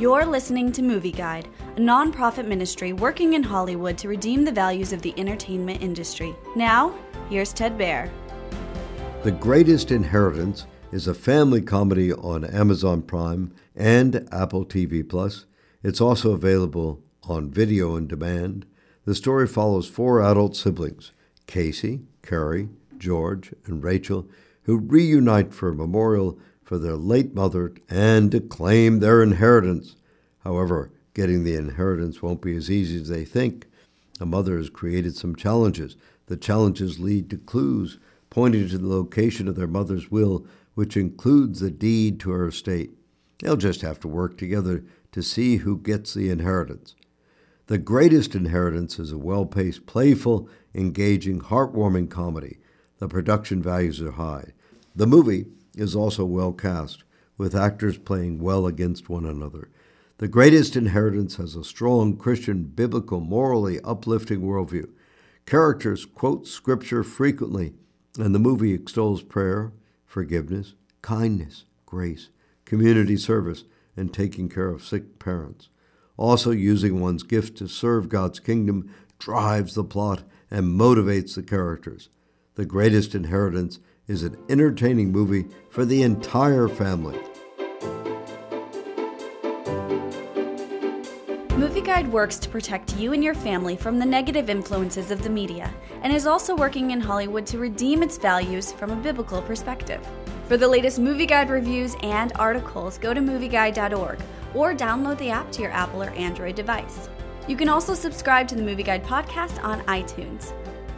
You're listening to Movie Guide, a nonprofit ministry working in Hollywood to redeem the values of the entertainment industry. Now, here's Ted Baehr. The Greatest Inheritance is a family comedy on Amazon Prime and Apple TV Plus. It's also available on video on demand. The story follows four adult siblings Casey, Carrie, George, and Rachel, who reunite for a memorial for their late mother and to claim their inheritance. However, getting the inheritance won't be as easy as they think. The mother has created some challenges. The challenges lead to clues pointing to the location of their mother's will, which includes the deed to her estate. They'll just have to work together to see who gets the inheritance. The Greatest Inheritance is a well paced, playful, engaging, heartwarming comedy. The production values are high. The movie is also well cast, with actors playing well against one another. The Greatest Inheritance has a strong Christian, biblical, morally uplifting worldview. Characters quote scripture frequently, and the movie extols prayer, forgiveness, kindness, grace, community service, and taking care of sick parents. Also, using one's gift to serve God's kingdom drives the plot and motivates the characters. The Greatest Inheritance is an entertaining movie for the entire family. Movie Guide works to protect you and your family from the negative influences of the media and is also working in Hollywood to redeem its values from a biblical perspective. For the latest Movie Guide reviews and articles, go to movieguide.org or download the app to your Apple or Android device. You can also subscribe to the Movie Guide podcast on iTunes.